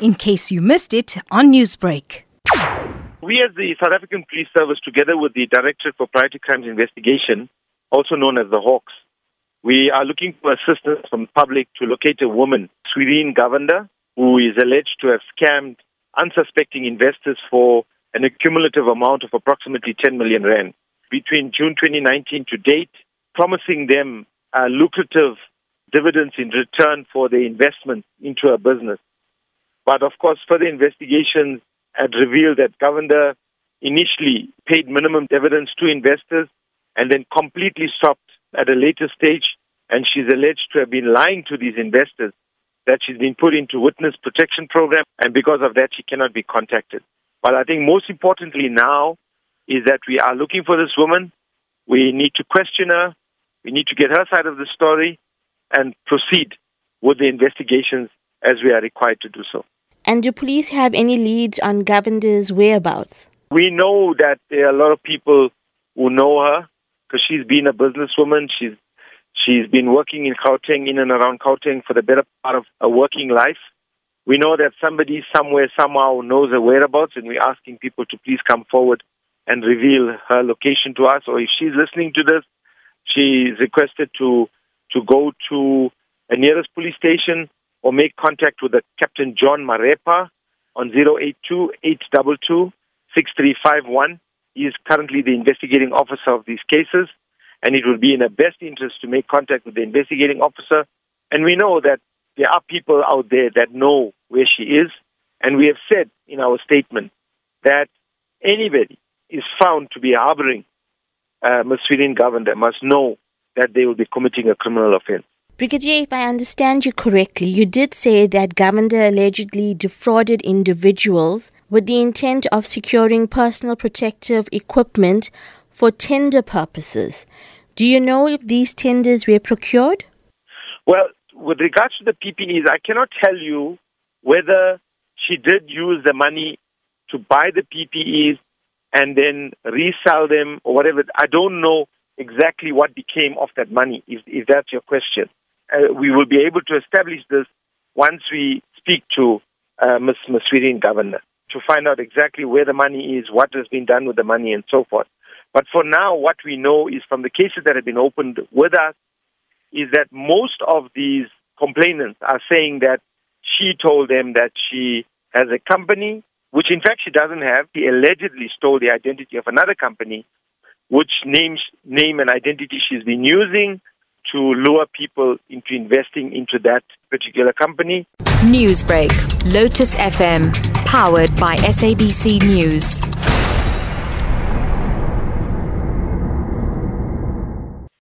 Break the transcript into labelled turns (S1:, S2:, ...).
S1: in case you missed it on Newsbreak.
S2: We, as the South African Police Service, together with the Directorate for Priority Crimes Investigation, also known as the Hawks, we are looking for assistance from the public to locate a woman, Swereen Govender, who is alleged to have scammed unsuspecting investors for an accumulative amount of approximately 10 million rand between June 2019 to date, promising them uh, lucrative dividends in return for their investment into her business. But of course, further investigations had revealed that Govender initially paid minimum dividends to investors and then completely stopped at a later stage. And she's alleged to have been lying to these investors that she's been put into witness protection program, and because of that, she cannot be contacted. But I think most importantly now is that we are looking for this woman. We need to question her. We need to get her side of the story and proceed with the investigations as we are required to do so.
S3: And do police have any leads on Govender's whereabouts?
S2: We know that there are a lot of people who know her because she's been a businesswoman. She's she's been working in Gauteng, in and around Gauteng, for the better part of a working life. We know that somebody somewhere somehow knows her whereabouts, and we're asking people to please come forward and reveal her location to us. Or if she's listening to this, she's requested to to go to a nearest police station or make contact with the Captain John Marepa on 082 822 6351. He is currently the investigating officer of these cases, and it would be in her best interest to make contact with the investigating officer. And we know that there are people out there that know where she is, and we have said in our statement that anybody is found to be harboring uh. Swereen Govender must know that they will be committing a criminal offense.
S3: Brigadier, if I understand you correctly, you did say that Govender allegedly defrauded individuals with the intent of securing personal protective equipment for tender purposes. Do you know if these tenders were procured?
S2: Well, with regards to the PPEs, I cannot tell you whether she did use the money to buy the PPEs and then resell them or whatever. I don't know exactly what became of that money, if, if that's your question. Uh, we will be able to establish this once we speak to uh, Ms. Maswiri Govender to find out exactly where the money is, what has been done with the money, and so forth. But for now, what we know is from the cases that have been opened with us is that most of these complainants are saying that she told them that she has a company, which in fact she doesn't have. She allegedly stole the identity of another company, which names name and identity she's been using to lure people into investing into that particular company.
S4: Newsbreak, Lotus FM, powered by SABC News.